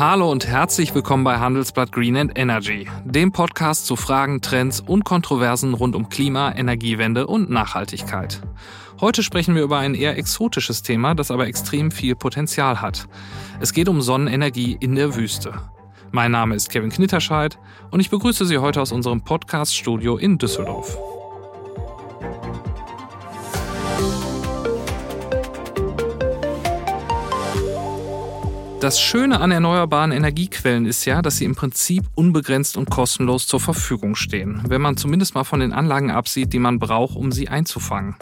Hallo und herzlich willkommen bei Handelsblatt Green and Energy, dem Podcast zu Fragen, Trends und Kontroversen rund um Klima, Energiewende und Nachhaltigkeit. Heute sprechen wir über ein eher exotisches Thema, das aber extrem viel Potenzial hat. Es geht um Sonnenenergie in der Wüste. Mein Name ist Kevin Knitterscheid und ich begrüße Sie heute aus unserem Podcast-Studio in Düsseldorf. Das Schöne an erneuerbaren Energiequellen ist ja, dass sie im Prinzip unbegrenzt und kostenlos zur Verfügung stehen, wenn man zumindest mal von den Anlagen absieht, die man braucht, um sie einzufangen.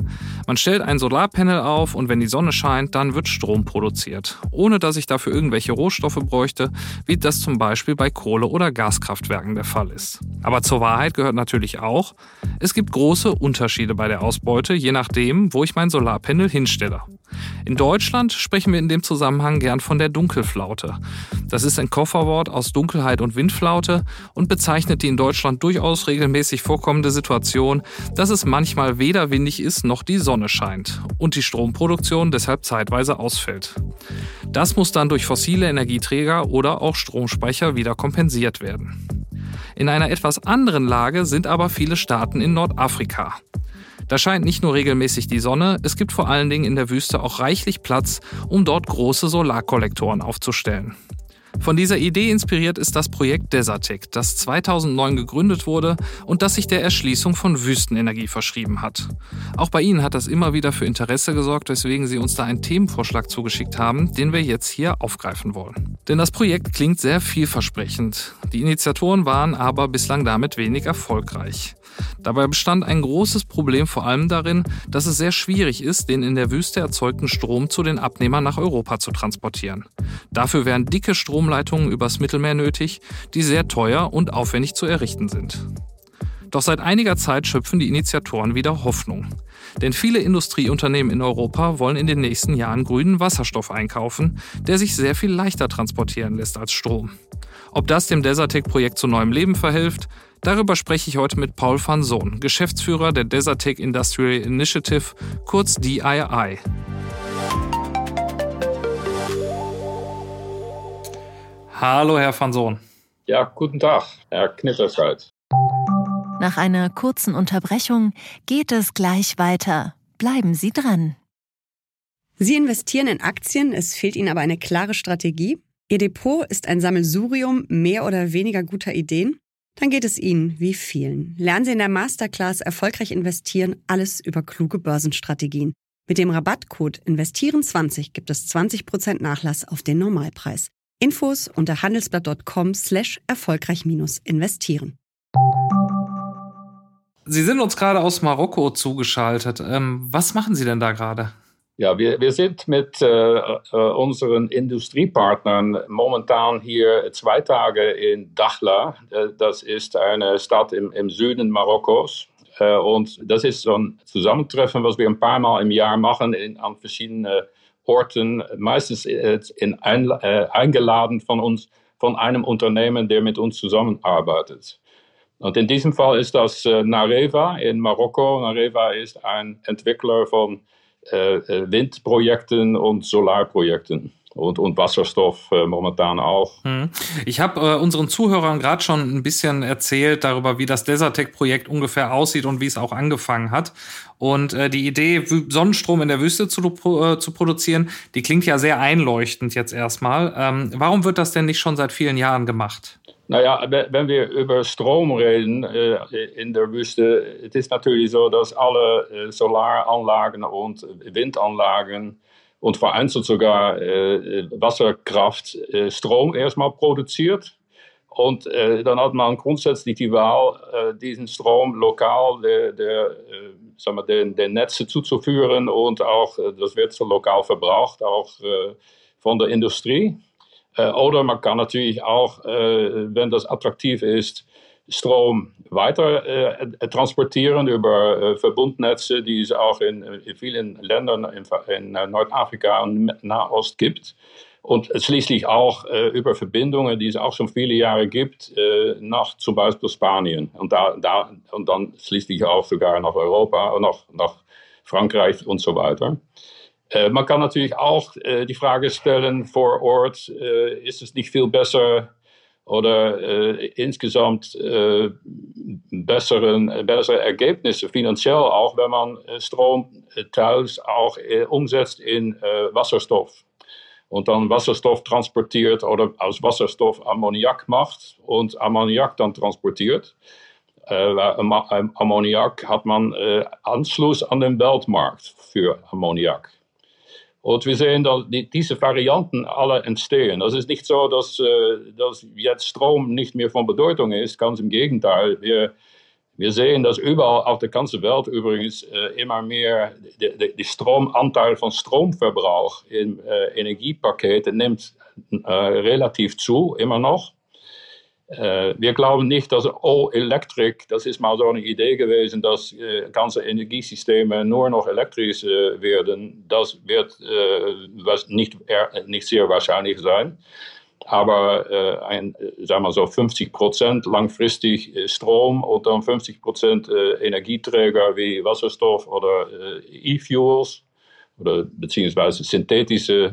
Man stellt ein Solarpanel auf und wenn die Sonne scheint, dann wird Strom produziert, ohne dass ich dafür irgendwelche Rohstoffe bräuchte, wie das zum Beispiel bei Kohle- oder Gaskraftwerken der Fall ist. Aber zur Wahrheit gehört natürlich auch, es gibt große Unterschiede bei der Ausbeute, je nachdem, wo ich mein Solarpanel hinstelle. In Deutschland sprechen wir in dem Zusammenhang gern von der Dunkelflaute. Das ist ein Kofferwort aus Dunkelheit und Windflaute und bezeichnet die in Deutschland durchaus regelmäßig vorkommende Situation, dass es manchmal weder windig ist noch die Sonne scheint und die Stromproduktion deshalb zeitweise ausfällt. Das muss dann durch fossile Energieträger oder auch Stromspeicher wieder kompensiert werden. In einer etwas anderen Lage sind aber viele Staaten in Nordafrika. Da scheint nicht nur regelmäßig die Sonne, es gibt vor allen Dingen in der Wüste auch reichlich Platz, um dort große Solarkollektoren aufzustellen. Von dieser Idee inspiriert ist das Projekt Desertec, das 2009 gegründet wurde und das sich der Erschließung von Wüstenenergie verschrieben hat. Auch bei Ihnen hat das immer wieder für Interesse gesorgt, weswegen Sie uns da einen Themenvorschlag zugeschickt haben, den wir jetzt hier aufgreifen wollen. Denn das Projekt klingt sehr vielversprechend. Die Initiatoren waren aber bislang damit wenig erfolgreich. Dabei bestand ein großes Problem vor allem darin, dass es sehr schwierig ist, den in der Wüste erzeugten Strom zu den Abnehmern nach Europa zu transportieren. Dafür wären dicke Stromleitungen übers Mittelmeer nötig, die sehr teuer und aufwendig zu errichten sind. Doch seit einiger Zeit schöpfen die Initiatoren wieder Hoffnung. Denn viele Industrieunternehmen in Europa wollen in den nächsten Jahren grünen Wasserstoff einkaufen, der sich sehr viel leichter transportieren lässt als Strom. Ob das dem Desertec-Projekt zu neuem Leben verhilft, Darüber spreche ich heute mit Paul van Sohn, Geschäftsführer der Desertec Industrial Initiative, kurz DII. Hallo, Herr van Sohn. Ja, guten Tag, Herr Knitterscheid. Nach einer kurzen Unterbrechung geht es gleich weiter. Bleiben Sie dran. Sie investieren in Aktien, es fehlt Ihnen aber eine klare Strategie. Ihr Depot ist ein Sammelsurium mehr oder weniger guter Ideen dann geht es Ihnen wie vielen. Lernen Sie in der Masterclass Erfolgreich investieren alles über kluge Börsenstrategien. Mit dem Rabattcode Investieren20 gibt es 20% Nachlass auf den Normalpreis. Infos unter handelsblatt.com slash erfolgreich-investieren. Sie sind uns gerade aus Marokko zugeschaltet. Ähm, was machen Sie denn da gerade? Ja, wir, wir sind mit äh, äh, unseren Industriepartnern momentan hier zwei Tage in Dakhla. Äh, das ist eine Stadt im, im Süden Marokkos. Äh, und das ist so ein Zusammentreffen, was wir ein paar Mal im Jahr machen in, an verschiedenen Orten. Meistens äh, in ein, äh, eingeladen von uns, von einem Unternehmen, der mit uns zusammenarbeitet. Und in diesem Fall ist das Nareva in Marokko. Nareva ist ein Entwickler von äh, äh, Windprojekten und und, Wasserstoff äh, momentan auch. Hm. Ich habe äh, unseren Zuhörern gerade schon ein bisschen erzählt darüber, wie das Desertec-Projekt ungefähr aussieht und wie es auch angefangen hat. Und äh, die Idee, Sonnenstrom in der Wüste zu, äh, zu produzieren, die klingt ja sehr einleuchtend jetzt erstmal. Ähm, warum wird das denn nicht schon seit vielen Jahren gemacht? Naja, wenn wir über Strom reden äh, in der Wüste, es ist natürlich so, dass alle äh, Solaranlagen und Windanlagen und vereinzelt sogar äh, Wasserkraft äh, Strom erstmal produziert. Und äh, dann hat man grundsätzlich die Wahl, äh, diesen Strom lokal der, der, sagen wir, den, den Netze zuzuführen und auch, das wird so lokal verbraucht, auch von der Industrie. Äh, oder man kann natürlich auch, äh, wenn das attraktiv ist, Strom weiter äh, transportieren über Verbundnetze, die es auch in, in vielen Ländern in, in Nordafrika und Nahost gibt. Und schließlich auch äh, über Verbindungen, die es auch schon viele Jahre gibt, äh, nach zum Beispiel Spanien. Und, da, da, und dann schließlich auch sogar nach Europa nach, nach Frankreich und so weiter. Äh, man kann natürlich auch äh, die Frage stellen vor Ort, äh, ist es nicht viel besser oder äh, insgesamt äh, besseren, bessere Ergebnisse, finanziell auch, wenn man Strom teils auch umsetzt in Wasserstoff und dann Wasserstoff transportiert oder aus Wasserstoff Ammoniak macht und Ammoniak dann transportiert. Ammoniak hat man Anschluss an den Weltmarkt für Ammoniak. Und wir sehen, dass die, diese Varianten alle entstehen. Es ist nicht so, dass, äh, dass jetzt Strom nicht mehr von Bedeutung ist, ganz im Gegenteil. Wir, wir sehen, dass überall auf der ganzen Welt übrigens äh, immer mehr der Stromanteil von Stromverbrauch in äh, Energiepaketen nimmt relativ zu, immer noch. Äh, wir glauben nicht, dass all Electric, das ist mal so eine Idee gewesen, dass äh, ganze Energiesysteme nur noch elektrisch äh, werden. Das wird was nicht, nicht sehr wahrscheinlich sein. Aber ein, sagen wir so 50 Prozent langfristig Strom und dann 50 Prozent Energieträger wie Wasserstoff oder E-Fuels oder beziehungsweise synthetische äh,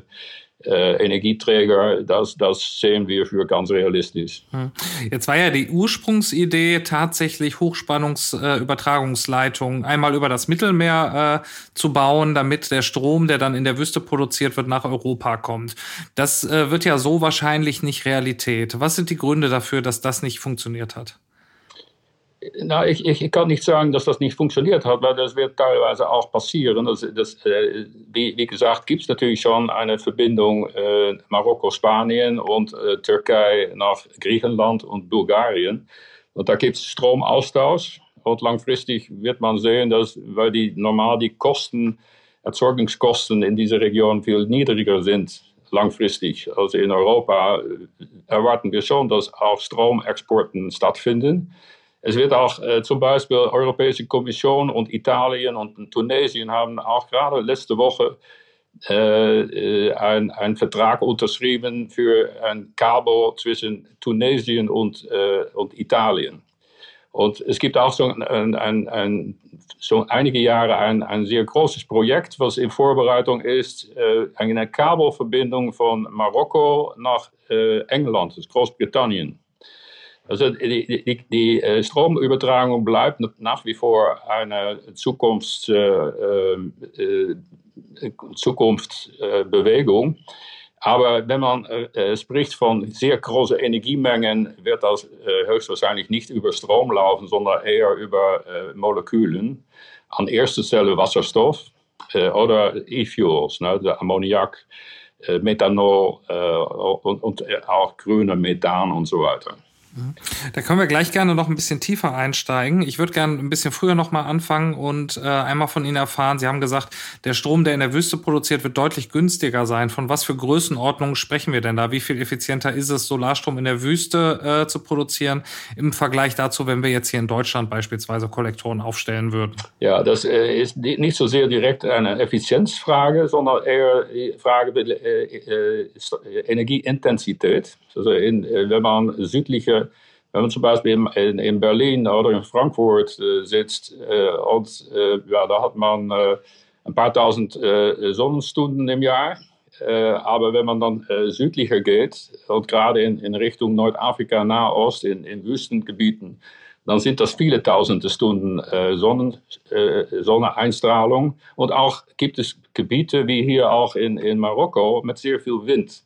Energieträger, das, das sehen wir für ganz realistisch. Hm. Jetzt war ja die Ursprungsidee tatsächlich Hochspannungsübertragungsleitungen äh, einmal über das Mittelmeer äh, zu bauen, damit der Strom, der dann in der Wüste produziert wird, nach Europa kommt. Das äh, wird ja so wahrscheinlich nicht Realität. Was sind die Gründe dafür, dass das nicht funktioniert hat? Na, ich, ich, kann nicht sagen, dass das nicht funktioniert hat, weil das wird teilweise auch passieren. Das, das, äh, wie, wie, gesagt, gibt es natürlich schon eine Verbindung äh, Marokko-Spanien und äh, Türkei nach Griechenland und Bulgarien. Und da gibt es Stromaustausch. Und langfristig wird man sehen, dass, weil die normal die Kosten, Erzeugungskosten in dieser Region viel niedriger sind, langfristig. Also in Europa äh, erwarten wir schon, dass auch Stromexporten stattfinden. Es wird auch äh, zum Beispiel Europäische Kommission und Italien und Tunesien haben auch gerade letzte Woche äh, äh einen Vertrag unterschrieben für ein Kabel zwischen Tunesien und, äh, und Italien. Und es gibt auch so, ein, ein, ein, so einige Jahre ein, ein sehr großes Projekt, was in Vorbereitung ist, äh, eine Kabelverbindung von Marokko nach äh, England, das Großbritannien. Also die, die, die äh, Stromübertragung bleibt nach wie vor eine Zukunfts, äh, äh, Zukunftsbewegung. Aber wenn man äh, spricht von sehr großen Energiemengen, wird das äh, höchstwahrscheinlich nicht über Strom laufen, sondern eher über äh, Molekülen. An erster Stelle Wasserstoff oder E-Fuels, ne, Ammoniak, Methanol und, und auch grüne Methan und so weiter. Da können wir gleich gerne noch ein bisschen tiefer einsteigen. Ich würde gerne ein bisschen früher noch mal anfangen und äh, einmal von Ihnen erfahren. Sie haben gesagt, der Strom, der in der Wüste produziert wird, deutlich günstiger sein. Von was für Größenordnungen sprechen wir denn da? Wie viel effizienter ist es, Solarstrom in der Wüste äh, zu produzieren im Vergleich dazu, wenn wir jetzt hier in Deutschland beispielsweise Kollektoren aufstellen würden? Ja, das äh, ist nicht so sehr direkt eine Effizienzfrage, sondern eher die Frage äh, äh, Energieintensität. Also in, äh, wenn man südliche wenn man zum Beispiel in, in Berlin oder in Frankfurt äh, sitzt äh, und äh, ja, da hat man äh, ein paar tausend äh, Sonnenstunden im Jahr. Äh, aber wenn man dann südlicher geht und gerade in, in Richtung Nordafrika, Nahost, in, in Wüstengebieten, dann sind das viele tausende Stunden Sonnen, Sonneneinstrahlung. Und auch gibt es Gebiete wie hier auch in, in Marokko mit sehr viel Wind.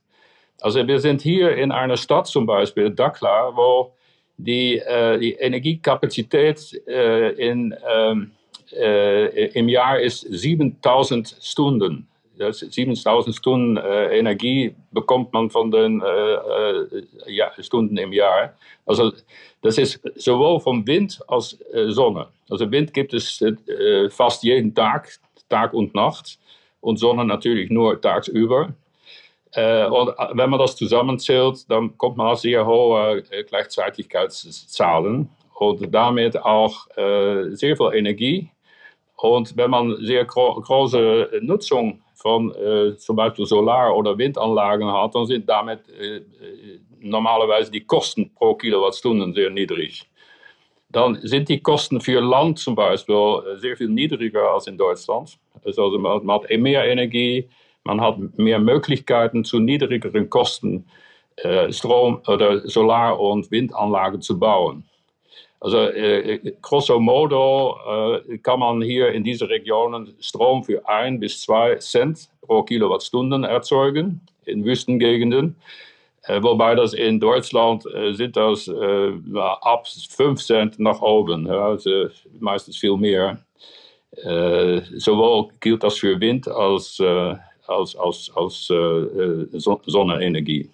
Also wir sind hier in einer Stadt zum Beispiel, Dakla, wo die, äh, die Energiekapazität äh, in, ähm, äh, im Jahr ist 7000 Stunden. 7000 Stunden äh, Energie bekommt man von den äh, äh, ja, Stunden im Jahr. Also das ist sowohl vom Wind als Sonne. Also Wind gibt es fast jeden Tag, Tag und Nacht. Und Sonne natürlich nur tagsüber. Äh, und äh, wenn man das zusammenzählt, dann kommt man auf sehr hohe äh, Gleichzeitigkeitszahlen und damit auch äh, sehr viel Energie. Und wenn man sehr gro große Nutzung von äh, zum Beispiel Solar- oder Windanlagen hat, dann sind damit äh, normalerweise die Kosten pro Kilowattstunde sehr niedrig. dann sind die Kosten für Land zum Beispiel sehr viel niedriger als in Deutschland. Also man hat mehr Energie, man hat mehr Möglichkeiten zu niedrigeren Kosten Strom- oder Solar- und Windanlagen zu bauen. Also äh, grosso modo äh, kann man hier in diesen Regionen Strom für ein bis zwei Cent pro Kilowattstunden erzeugen in Wüstengegenden. Äh, wobei das in Deutschland äh, sind das äh, ab 5 Cent nach oben, ja, also meistens viel mehr. Äh, sowohl gilt das für Wind als, als, als, als Sonnenenergie.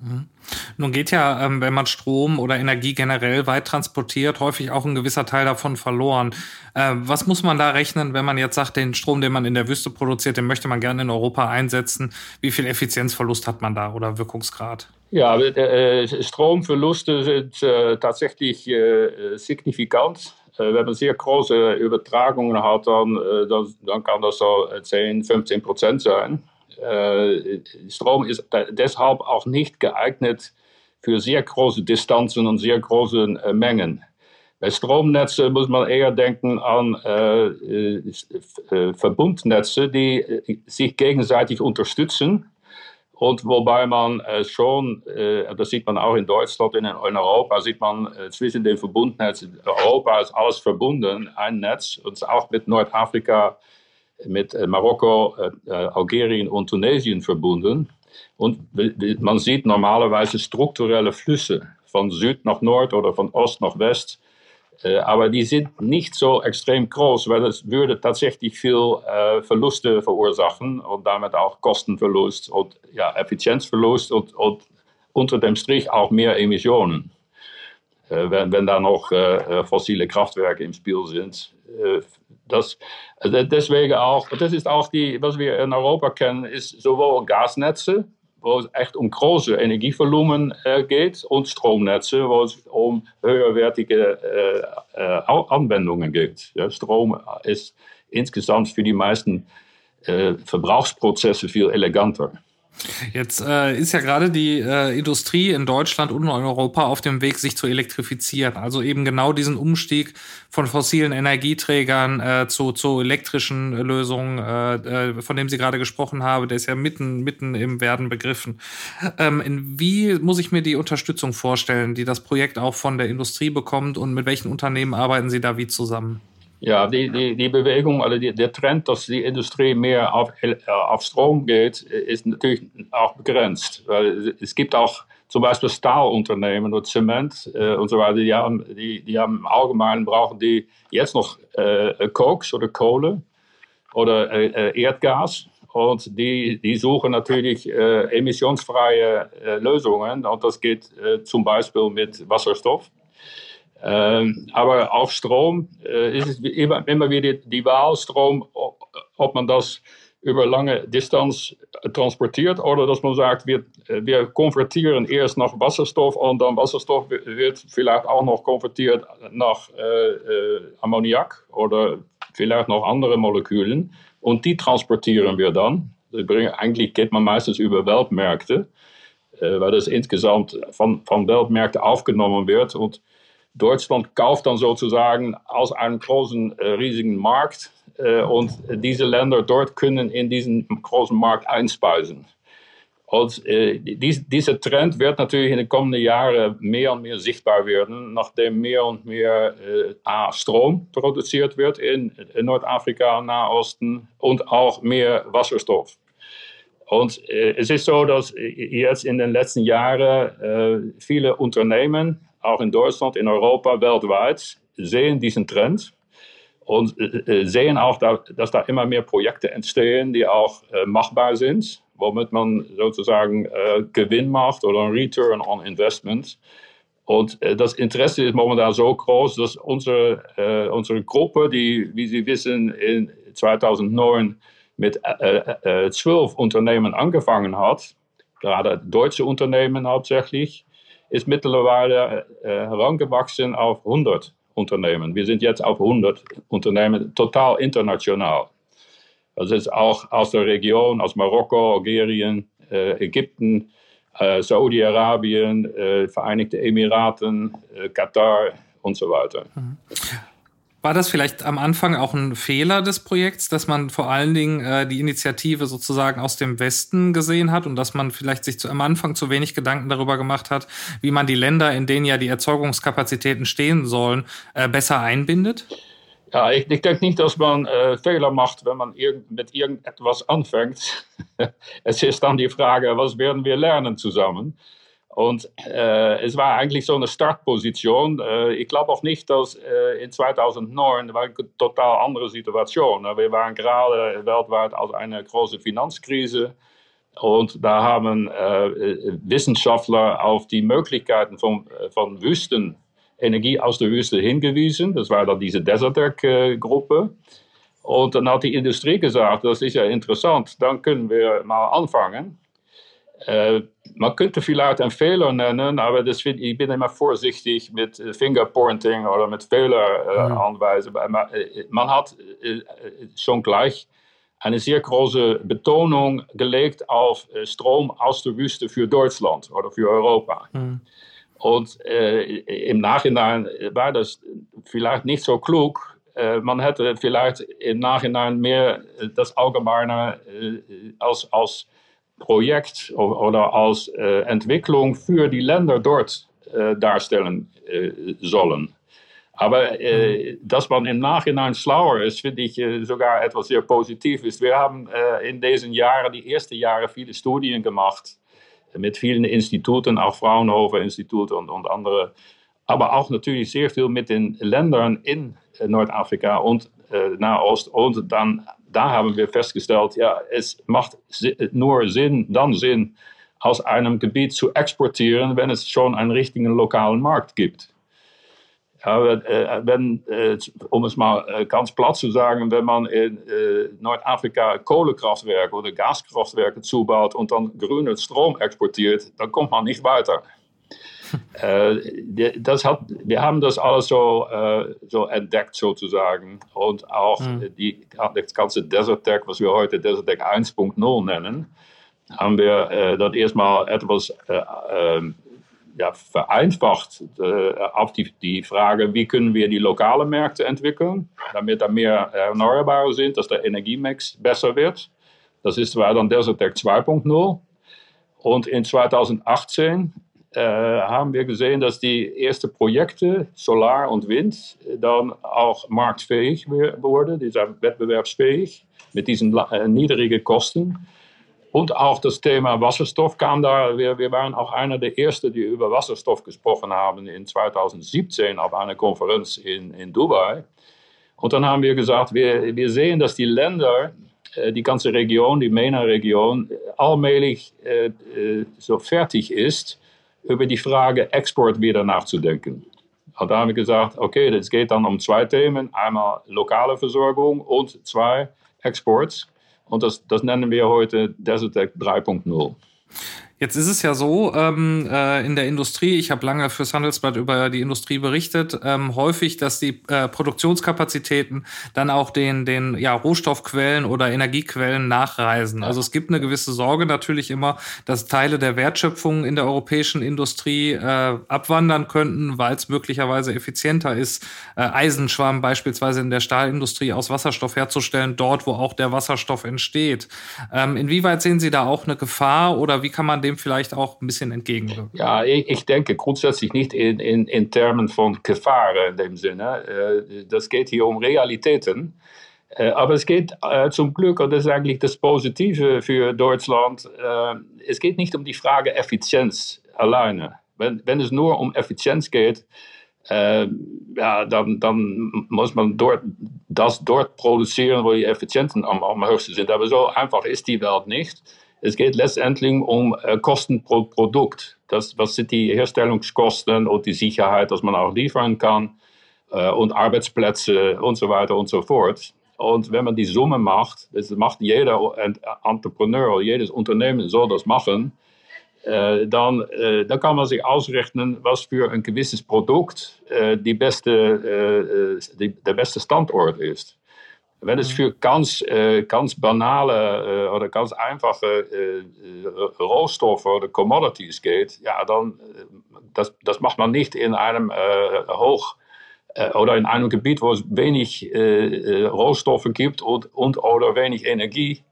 Mhm. Nun geht ja, ähm, wenn man Strom oder Energie generell weit transportiert, häufig auch ein gewisser Teil davon verloren. Äh, was muss man da rechnen, wenn man jetzt sagt, den Strom, den man in der Wüste produziert, den möchte man gerne in Europa einsetzen? Wie viel Effizienzverlust hat man da oder Wirkungsgrad? Ja, äh, Stromverluste sind äh, tatsächlich äh, signifikant. Äh, wenn man sehr große Übertragungen hat, dann, äh, dann, dann kann das so 10, 15 Prozent sein. Äh, Strom ist deshalb auch nicht geeignet für sehr große Distanzen und sehr große äh, Mengen. Bei Stromnetzen muss man eher denken an äh, äh, Verbundnetze, die äh, sich gegenseitig unterstützen. Und wobei man äh, schon, das sieht man auch in Deutschland, in, in Europa, sieht man zwischen den Verbundnetzen, Europa ist alles verbunden, ein Netz, und auch mit Nordafrika mit äh, Marokko, äh, äh, Algerien und Tunesien verbunden. Und man sieht normalerweise strukturelle Flüsse von Süd nach Nord oder von Ost nach West. Aber die sind nicht so extrem groß, weil es würde tatsächlich viel Verluste verursachen und damit auch Kostenverlust und ja, Effizienzverlust und, und unter dem Strich auch mehr Emissionen. wenn, wenn da noch fossile Kraftwerke im Spiel sind, das, also deswegen auch, das ist auch die, was wir in Europa kennen, ist sowohl Gasnetze, wo es echt um große Energievolumen äh, geht, und Stromnetze, wo es um höherwertige äh, äh, Anwendungen geht. Ja, Strom ist insgesamt für die meisten äh, Verbrauchsprozesse viel eleganter. Jetzt äh, ist ja gerade die äh, Industrie in Deutschland und in Europa auf dem Weg, sich zu elektrifizieren. Also eben genau diesen Umstieg von fossilen Energieträgern äh, zu, zu elektrischen Lösungen, äh, äh, von dem Sie gerade gesprochen haben, der ist ja mitten, mitten im Werden begriffen. Ähm, wie muss ich mir die Unterstützung vorstellen, die das Projekt auch von der Industrie bekommt und mit welchen Unternehmen arbeiten Sie da wie zusammen? Ja, die, die, die Bewegung, also die, der Trend, dass die Industrie mehr auf, äh, auf Strom geht, ist natürlich auch begrenzt. Weil es gibt auch zum Beispiel Stahlunternehmen und Zement äh, und so weiter, die haben, die, die haben im Allgemeinen brauchen die jetzt noch äh, Koks oder Kohle oder äh, äh, Erdgas. Und die, die suchen natürlich äh, emissionsfreie Lösungen. Und das geht zum Beispiel mit Wasserstoff. Ähm, aber auch Strom äh, ist es immer, immer wieder die Wahl, Strom, ob man das über lange Distanz transportiert oder dass man sagt, wir, wir konvertieren erst nach Wasserstoff und dann Wasserstoff wird vielleicht auch noch konvertiert nach äh, äh, Ammoniak oder vielleicht noch andere Molekülen und die transportieren wir dann. Eigentlich geht man meistens über Weltmärkte, äh, weil das insgesamt von, von Weltmärkten aufgenommen wird und Deutschland kauft dann sozusagen aus einem großen, äh, riesigen Markt äh, und diese Länder dort können in diesen großen Markt einspeisen. Und äh, dies, dieser Trend wird natürlich in den kommenden Jahren mehr und mehr sichtbar werden, nachdem mehr und mehr äh, Strom produziert wird in, in Nordafrika, Nahosten und auch mehr Wasserstoff. Und äh, es ist so, dass jetzt in den letzten Jahren äh, viele Unternehmen auch in Deutschland, in Europa, weltweit, sehen diesen Trend? Und sehen auch, dass da immer mehr Projekte entstehen, die auch äh, machbar sind, womit man sozusagen äh, Gewinn macht oder ein Return on Investment. Und das Interesse ist momentan so groß, dass unsere, unsere Gruppe, die, wie Sie wissen, in 2009 mit zwölf Unternehmen angefangen hat, gerade deutsche Unternehmen hauptsächlich, ist mittlerweile äh, herangewachsen auf 100 Unternehmen. Wir sind jetzt auf 100 Unternehmen, total international. Das ist auch aus der Region, aus Marokko, Algerien, äh, Ägypten, äh, Saudi-Arabien, Vereinigte Emiraten, Katar und so weiter. War das vielleicht am Anfang auch ein Fehler des Projekts, dass man vor allen Dingen äh, die Initiative sozusagen aus dem Westen gesehen hat und dass man vielleicht sich zu, am Anfang zu wenig Gedanken darüber gemacht hat, wie man die Länder, in denen ja die Erzeugungskapazitäten stehen sollen, äh, besser einbindet? Ja, ich, ich denke nicht, dass man äh, Fehler macht, wenn man irg mit irgendetwas anfängt. es ist dann die Frage, was werden wir lernen zusammen? Und äh, es war eigentlich so eine Startposition. Äh, ich glaube auch nicht, dass äh, in 2009 war eine total andere Situation. Wir waren gerade weltweit aus einer großen Finanzkrise. Und da haben äh, Wissenschaftler auf die Möglichkeiten von, von Wüstenenergie aus der Wüste hingewiesen. Das war dann diese Desertec-Gruppe. Und dann hat die Industrie gesagt, das ist ja interessant, dann können wir mal anfangen. Äh, man könnte vielleicht einen Fehler nennen, aber das find, ich bin immer vorsichtig mit äh, Fingerpointing oder mit Fehler äh, mhm. anweisen. Man, äh, hat äh, schon gleich eine sehr große Betonung gelegt auf Strom aus der Wüste für Deutschland oder für Europa. Mhm. Und äh, im Nachhinein war das vielleicht nicht so klug. Äh, man hätte vielleicht im Nachhinein mehr das Allgemeine äh, als, als Projekt oder als äh, Entwicklung für die Länder dort äh, darstellen äh, sollen. Aber äh, mhm. dass man im Nachhinein schlauer ist, finde ich äh, sogar etwas sehr Positives. Wir haben äh, in diesen Jahren, die ersten Jahre, viele Studien gemacht mit vielen Instituten, auch Fraunhofer Institut und, und andere. Aber auch natürlich sehr viel mit den Ländern in Nordafrika und Nahost und dann da haben wir festgestellt, ja, es macht nur Sinn, dann Sinn, aus einem Gebiet zu exportieren, wenn es schon einen richtigen lokalen Markt gibt. Ja, wenn, äh, um es mal ganz platt zu sagen, wenn man in Nordafrika Kohlekraftwerke oder Gaskraftwerke zubaut und dann grünen Strom exportiert, dann kommt man nicht weiter. Äh, das hat, wir haben das alles so, äh, so entdeckt sozusagen. Und auch mhm. die, das ganze Desert Tech, was wir heute Desert Tech 1.0 nennen, haben wir äh, das erstmal etwas äh, ähm, ja, vereinfacht äh, auf die, die Frage, wie können wir die lokalen Märkte entwickeln, damit da mehr Erneuerbare sind, dass der Energiemix besser wird. Das ist zwar dann Desert Tech 2.0. Und in 2018 äh, haben wir gesehen, dass die ersten Projekte, Solar und Wind, dann auch marktfähig wurden, die sind wettbewerbsfähig mit diesen äh, niedrigen Kosten. Und auch das Thema Wasserstoff kam da. Wir, wir, waren auch einer der ersten, die über Wasserstoff gesprochen haben in 2017 auf einer Konferenz in, in Dubai. Und dann haben wir gesagt, wir, wir sehen, dass die Länder, äh, die ganze Region, die MENA-Region, allmählich äh, so fertig ist über die Frage Export wieder nachzudenken. Da haben wir gesagt, okay, es geht dann um zwei Themen. Einmal lokale Versorgung und zwei Exports. Und das, das nennen wir heute Desertec 3.0. Jetzt ist es ja so, ähm, äh, in der Industrie, ich habe lange fürs Handelsblatt über die Industrie berichtet, ähm, häufig, dass die äh, Produktionskapazitäten dann auch den, den ja, Rohstoffquellen oder Energiequellen nachreisen. Also es gibt eine gewisse Sorge natürlich immer, dass Teile der Wertschöpfung in der europäischen Industrie äh, abwandern könnten, weil es möglicherweise effizienter ist, äh, Eisenschwamm beispielsweise in der Stahlindustrie aus Wasserstoff herzustellen, dort, wo auch der Wasserstoff entsteht. Ähm, inwieweit sehen Sie da auch eine Gefahr oder wie kann man dem vielleicht auch ein bisschen entgegenwirken? Ja, ich, ich denke grundsätzlich nicht in, in, in Termen von Gefahren in dem Sinne. Äh, das geht hier um Realitäten. Äh, aber es geht äh, zum Glück, und das ist eigentlich das Positive für Deutschland, es geht nicht um die Frage Effizienz alleine. Wenn, wenn es nur um Effizienz geht, ja, dann, dann muss man dort, das dort produzieren, wo die Effizienzen am, am höchsten sind. Aber so einfach ist die Welt nicht. Es geht letztendlich um äh, Kosten pro Produkt. Das, was sind die Herstellungskosten und die Sicherheit, dass man auch liefern kann äh, und Arbeitsplätze und so weiter und so fort. Und wenn man die Summe macht, das macht jeder Entrepreneur, jedes Unternehmen soll das machen, äh, dann, dann kann man sich ausrechnen, was für ein gewisses Produkt die beste, die, der beste Standort ist. Wenn es für ganz, äh, ganz banale äh, oder ganz einfache äh, äh, Rohstoffe oder Commodities geht, ja, dann, das, das macht man nicht in einem hoch oder in einem Gebiet, wo es wenig Rohstoffe gibt und, und oder wenig Energie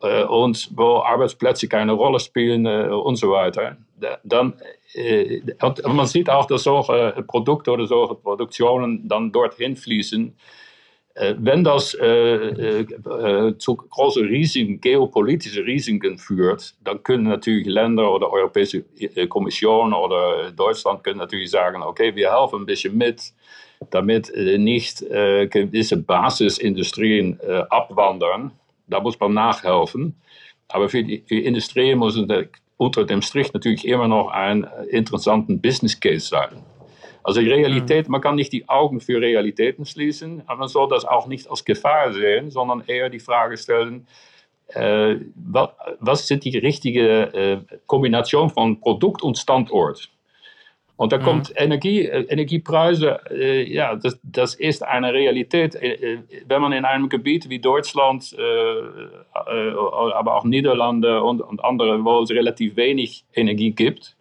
und wo Arbeitsplätze keine Rolle spielen und so weiter. Dann, äh, man sieht auch, dass solche Produkte oder solche Produktionen dann dorthin fließen. Wenn das zu großen Risiken, geopolitische Risiken führt, dann können natürlich Länder oder Europäische Kommission oder Deutschland können natürlich sagen, okay, wir helfen ein bisschen mit, damit nicht gewisse Basisindustrien abwandern da muss man nachhelfen. Aber für die, für die Industrie muss unter dem Strich natürlich immer noch ein interessanter Business Case sein. Also Realität, man kann nicht die Augen für Realitäten schließen, aber man soll das auch nicht als Gefahr sehen, sondern eher die Frage stellen, äh, was, was, sind die richtige äh, Kombination von Produkt und Standort? Und da mhm. kommt Energie, äh, Energiepreise, äh, ja, das, das, ist eine Realität. Äh, äh, wenn man in einem Gebiet wie Deutschland, äh, äh, aber auch Niederlande und, und, andere, wo es relativ wenig Energie gibt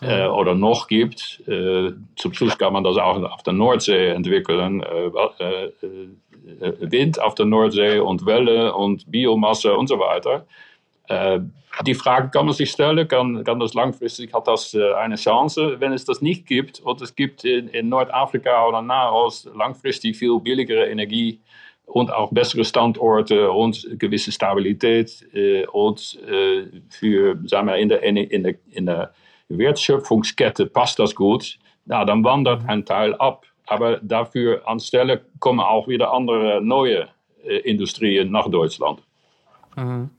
mhm. oder noch gibt, zum Schluss kann man das auch auf der Nordsee entwickeln. Wind auf der Nordsee und Welle und Biomasse und so weiter. Die Frage kann man sich stellen, kann, kann das langfristig, hat das äh, eine Chance? Wenn es das nicht gibt und es gibt in, in Nordafrika oder Nahost langfristig viel billigere Energie und auch bessere Standorte und gewisse Stabilität äh, und äh, für, sagen wir, in der, in, der, in der Wertschöpfungskette passt das gut, na, dann wandert ein Teil ab. Aber dafür anstelle kommen auch wieder andere neue äh, Industrien nach Deutschland. Mhm.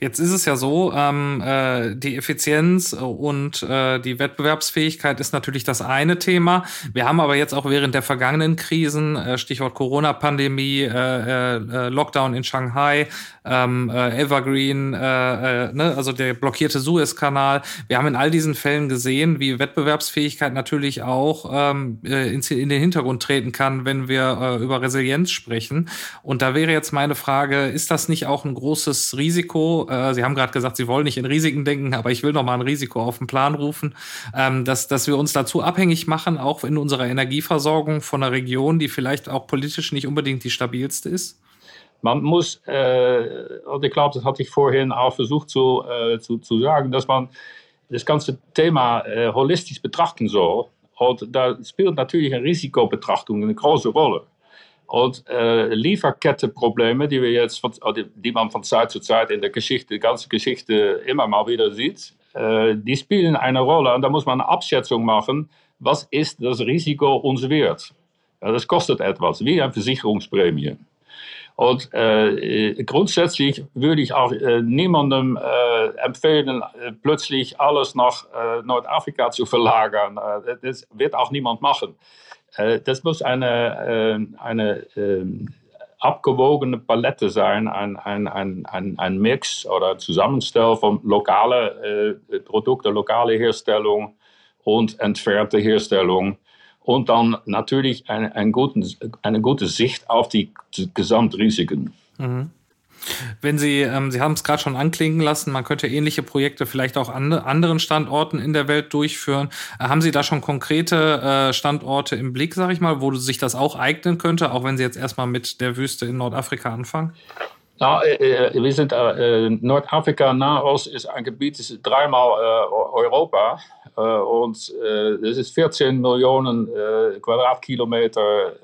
Jetzt ist es ja so, ähm, äh, die Effizienz und äh, die Wettbewerbsfähigkeit ist natürlich das eine Thema. Wir haben aber jetzt auch während der vergangenen Krisen, äh, Stichwort Corona-Pandemie, äh, äh, Lockdown in Shanghai, ähm, äh, Evergreen, äh, äh, ne, also der blockierte Suezkanal. Wir haben in all diesen Fällen gesehen, wie Wettbewerbsfähigkeit natürlich auch ähm, äh, in, in den Hintergrund treten kann, wenn wir äh, über Resilienz sprechen. Und da wäre jetzt meine Frage, ist das nicht auch ein großes Risiko? Äh, Sie haben gerade gesagt, Sie wollen nicht in Risiken denken, aber ich will noch mal ein Risiko auf den Plan rufen, ähm, dass, dass wir uns dazu abhängig machen, auch in unserer Energieversorgung von einer Region, die vielleicht auch politisch nicht unbedingt die stabilste ist? Man muss, äh, und ich glaube, das hatte ich vorhin auch versucht zu, äh, zu, zu sagen, dass man das ganze Thema äh, holistisch betrachten soll. Und da spielt natürlich eine Risikobetrachtung eine große Rolle. Und äh, Lieferkettenprobleme, die wir jetzt, von, die man von Zeit zu Zeit in der Geschichte, ganze Geschichte immer mal wieder sieht, äh, die spielen eine Rolle. Und da muss man eine Abschätzung machen, was ist das Risiko uns wert? Ja, das kostet etwas, wie eine Versicherungsprämie. Und äh, grundsätzlich würde ich auch äh, niemandem äh, empfehlen, äh, plötzlich alles nach äh, Nordafrika zu verlagern. Äh, das wird auch niemand machen. das muss eine, eine abgewogene Palette sein, ein, ein, ein, ein, ein Mix oder Zusammenstell von lokale Produkte, lokale Herstellung und entfernte Herstellung und dann natürlich eine, eine, guten, eine gute Sicht auf die Gesamtrisiken. Mhm. Wenn Sie, ähm, Sie haben es gerade schon anklingen lassen, man könnte ähnliche Projekte vielleicht auch an anderen Standorten in der Welt durchführen. Äh, haben Sie da schon konkrete äh, Standorte im Blick, sage ich mal, wo sich das auch eignen könnte, auch wenn Sie jetzt erstmal mit der Wüste in Nordafrika anfangen? Ja, äh, äh wir sind äh, Nordafrika, Nahost ist ein Gebiet, das ist dreimal äh, Europa. Und äh, das ist 14 Millionen Quadratkilometer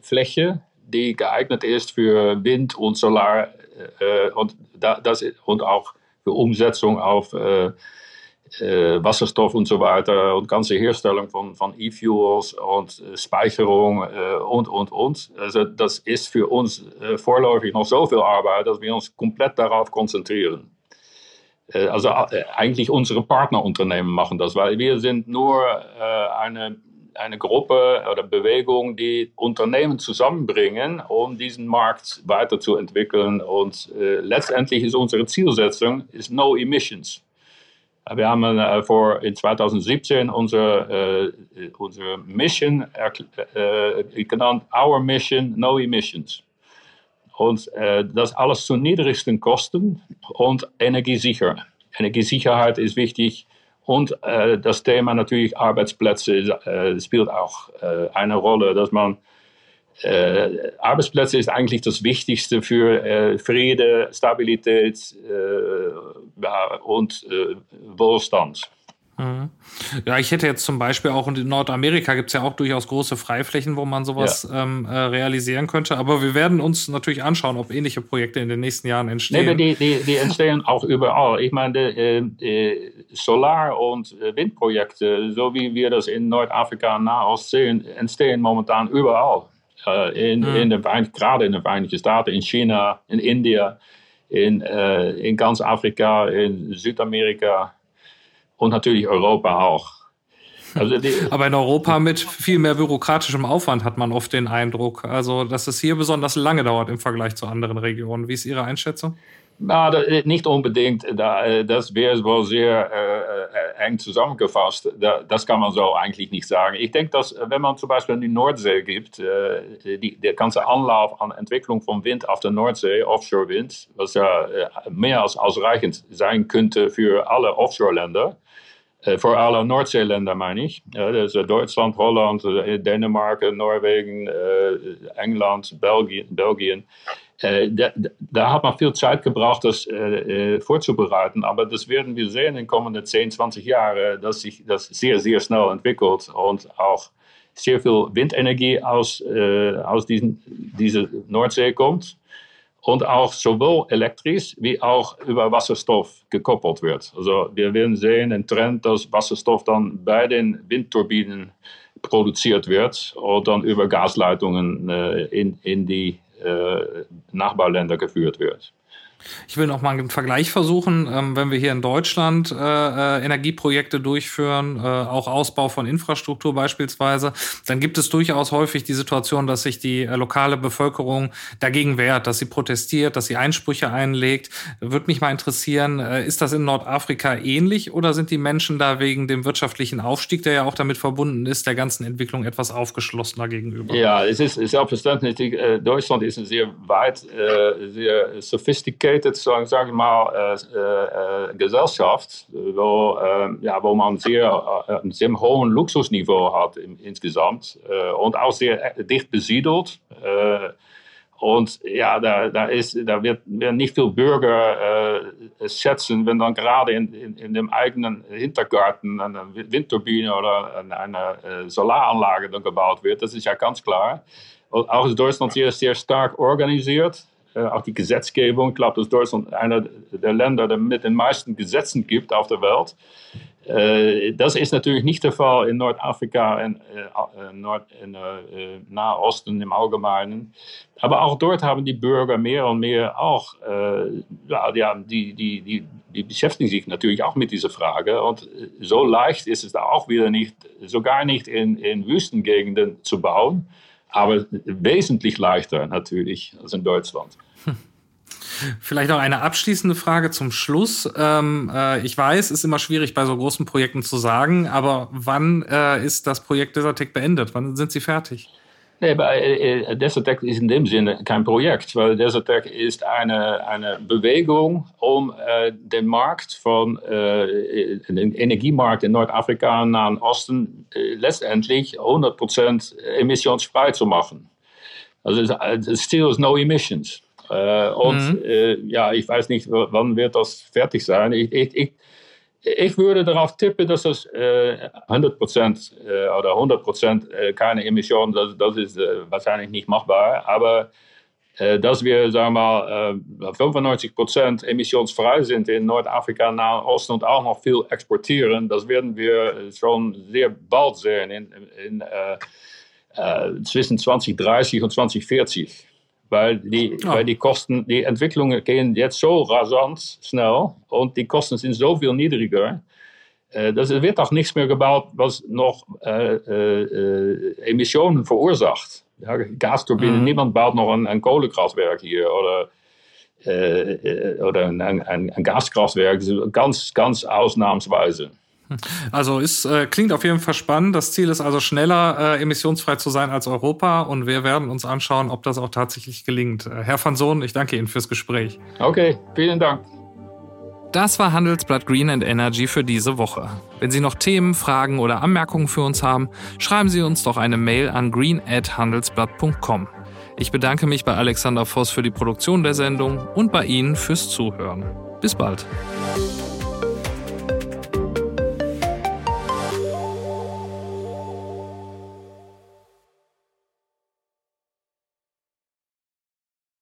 Fläche, die geeignet ist für Wind und Solar und, das, und auch für Umsetzung auf Wasserstoff und so weiter und ganze Herstellung von, von E-Fuels und Speicherung und, und, und. Also das ist für uns vorläufig noch so viel Arbeit, dass wir uns komplett darauf konzentrieren. Äh, also äh, eigentlich unsere Partnerunternehmen machen das, weil wir sind nur äh, eine, eine Gruppe oder Bewegung, die Unternehmen zusammenbringen, um diesen Markt weiterzuentwickeln. Und letztendlich ist unsere Zielsetzung ist No Emissions. Wir haben vor in 2017 unsere, unsere Mission genannt Our Mission No Emissions. Und äh, das alles zu niedrigsten Kosten und energiesicher. Energiesicherheit ist wichtig Und äh, das Thema natürlich Arbeitsplätze äh, spielt auch eine Rolle, dass man Arbeitsplätze ist eigentlich das Wichtigste für Friede, Stabilität und Wohlstand. Mhm. Ja, ich hätte jetzt zum Beispiel auch in Nordamerika gibt es ja auch durchaus große Freiflächen, wo man sowas ja. ähm, äh, realisieren könnte. Aber wir werden uns natürlich anschauen, ob ähnliche Projekte in den nächsten Jahren entstehen. Nee, die, die, die entstehen auch überall. Ich meine, äh, äh, Solar- und Windprojekte, so wie wir das in Nordafrika Nahost sehen, entstehen momentan überall. Äh, in, mhm. in den, gerade in den Vereinigten Staaten, in China, in India, in, äh, in ganz Afrika, in Südamerika und natürlich Europa auch. Also Aber in Europa mit viel mehr bürokratischem Aufwand hat man oft den Eindruck. Also, dass es hier besonders lange dauert im Vergleich zu anderen Regionen. Wie ist Ihre Einschätzung? Na, äh, nicht unbedingt. Äh, das wäre wohl sehr äh, eng zusammengefasst. Das kann man so eigentlich nicht sagen. Ich denke, dass wenn man zum Beispiel in die Nordsee gibt, die, der ganze Anlauf an Entwicklung von Wind auf der Nordsee, Offshore-Wind, was ja mehr als ausreichend sein könnte für alle Offshore-Länder, voor alle Noordzeeländer meine ich. Ja, dus Duitsland, Holland, Denemarken, Norwegen, Engeland, Belgien. Belgien. Äh, da, da, hat man viel Zeit gebraucht, das äh, vorzubereiten. Aber das werden wir sehen in den kommenden 10, 20 Jahren, dass sich das sehr, sehr schnell entwickelt und auch sehr viel Windenergie aus, äh, aus diesen, dieser Nordsee kommt. Und auch sowohl elektrisch wie auch über Wasserstoff gekoppelt wird. Also wir werden sehen, ein Trend, dass Wasserstoff dann bei den Windturbinen produziert wird und dann über Gasleitungen äh, in, in die äh, Nachbarländer geführt wird. Ich will noch mal einen Vergleich versuchen. Ähm, wenn wir hier in Deutschland äh, äh, Energieprojekte durchführen, äh, auch Ausbau von Infrastruktur beispielsweise, dann gibt es durchaus häufig die Situation, dass sich die äh, lokale Bevölkerung dagegen wehrt, dass sie protestiert, dass sie Einsprüche einlegt. Würde mich mal interessieren, äh, ist das in Nordafrika ähnlich oder sind die Menschen da wegen dem wirtschaftlichen Aufstieg, der ja auch damit verbunden ist, der ganzen Entwicklung etwas aufgeschlossener gegenüber? Ja, es ist selbstverständlich. Äh, Deutschland ist ein sehr weit, sehr sophisticated sophisticated, sagen wir mal, äh, äh, Gesellschaft, wo, äh, ja, wo man sehr, äh, ein sehr hohen Luxusniveau hat im, insgesamt äh, und auch sehr dicht besiedelt. Äh, und ja, da, da, ist, da wird, werden nicht viele Bürger äh, schätzen, wenn dann gerade in, in, in, dem eigenen Hintergarten eine Windturbine oder eine, eine Solaranlage dann gebaut wird. Das ist ja ganz klar. Auch ist Deutschland sehr, sehr stark organisiert. Äh, auch die Gesetzgebung. Ich glaube, dass Deutschland einer der Länder der mit den meisten Gesetzen gibt auf der Welt. Äh, das ist natürlich nicht der Fall in Nordafrika und äh, Nord in Nahosten im Allgemeinen. Aber auch dort haben die Bürger mehr und mehr auch, ja, die, die, die, die beschäftigen sich natürlich auch mit dieser Frage. Und so leicht ist es da auch wieder nicht, sogar nicht in, in Wüstengegenden zu bauen aber wesentlich leichter natürlich als in Deutschland. Vielleicht noch eine abschließende Frage zum Schluss. Ähm, äh, ich weiß, es ist immer schwierig bei so großen Projekten zu sagen, aber wann äh, ist das Projekt Desertec beendet? Wann sind Sie fertig? Nee, aber äh, Desertec ist in dem Sinne kein Projekt, weil Desertec ist eine, eine Bewegung, um äh, den Markt von, äh, den Energiemarkt in Nordafrika Nahen Osten äh, letztendlich 100% emissionsfrei zu machen. Also still is no emissions. Äh, und mhm. Äh, ja, ich weiß nicht, wann wird das fertig sein. Ich, ich, ich, ich würde darauf tippen, dass es äh, 100% äh, oder 100% äh, keine Emissionen, das, das ist äh, wahrscheinlich nicht machbar. Aber äh, dass wir, sagen wir mal, 95% emissionsfrei sind in Nordafrika, Nahen Osten und auch noch viel exportieren, das werden wir schon sehr bald sehen in, in zwischen 2030 und 2040. Weil die, oh. weil die Kosten, die Entwicklungen gehen jetzt so rasant schnell und die Kosten sind so viel niedriger. Äh, dass es wird auch nichts mehr gebaut, was noch äh, äh, Emissionen verursacht. Ja, Gasturbinen, mhm. niemand baut noch ein, ein Kohlekraftwerk hier oder, äh, äh, oder ein, ein, ein Gaskraftwerk, ganz, ganz ausnahmsweise. Also ist, äh, klingt auf jeden Fall spannend. Das Ziel ist also schneller äh, emissionsfrei zu sein als Europa und wir werden uns anschauen, ob das auch tatsächlich gelingt. Äh, Herr van Sohn, ich danke Ihnen fürs Gespräch. Okay, vielen Dank. Das war Handelsblatt Green and Energy für diese Woche. Wenn Sie noch Themen, Fragen oder Anmerkungen für uns haben, schreiben Sie uns doch eine Mail an green@handelsblatt.com. Ich bedanke mich bei Alexander Voss für die Produktion der Sendung und bei Ihnen fürs Zuhören. Bis bald.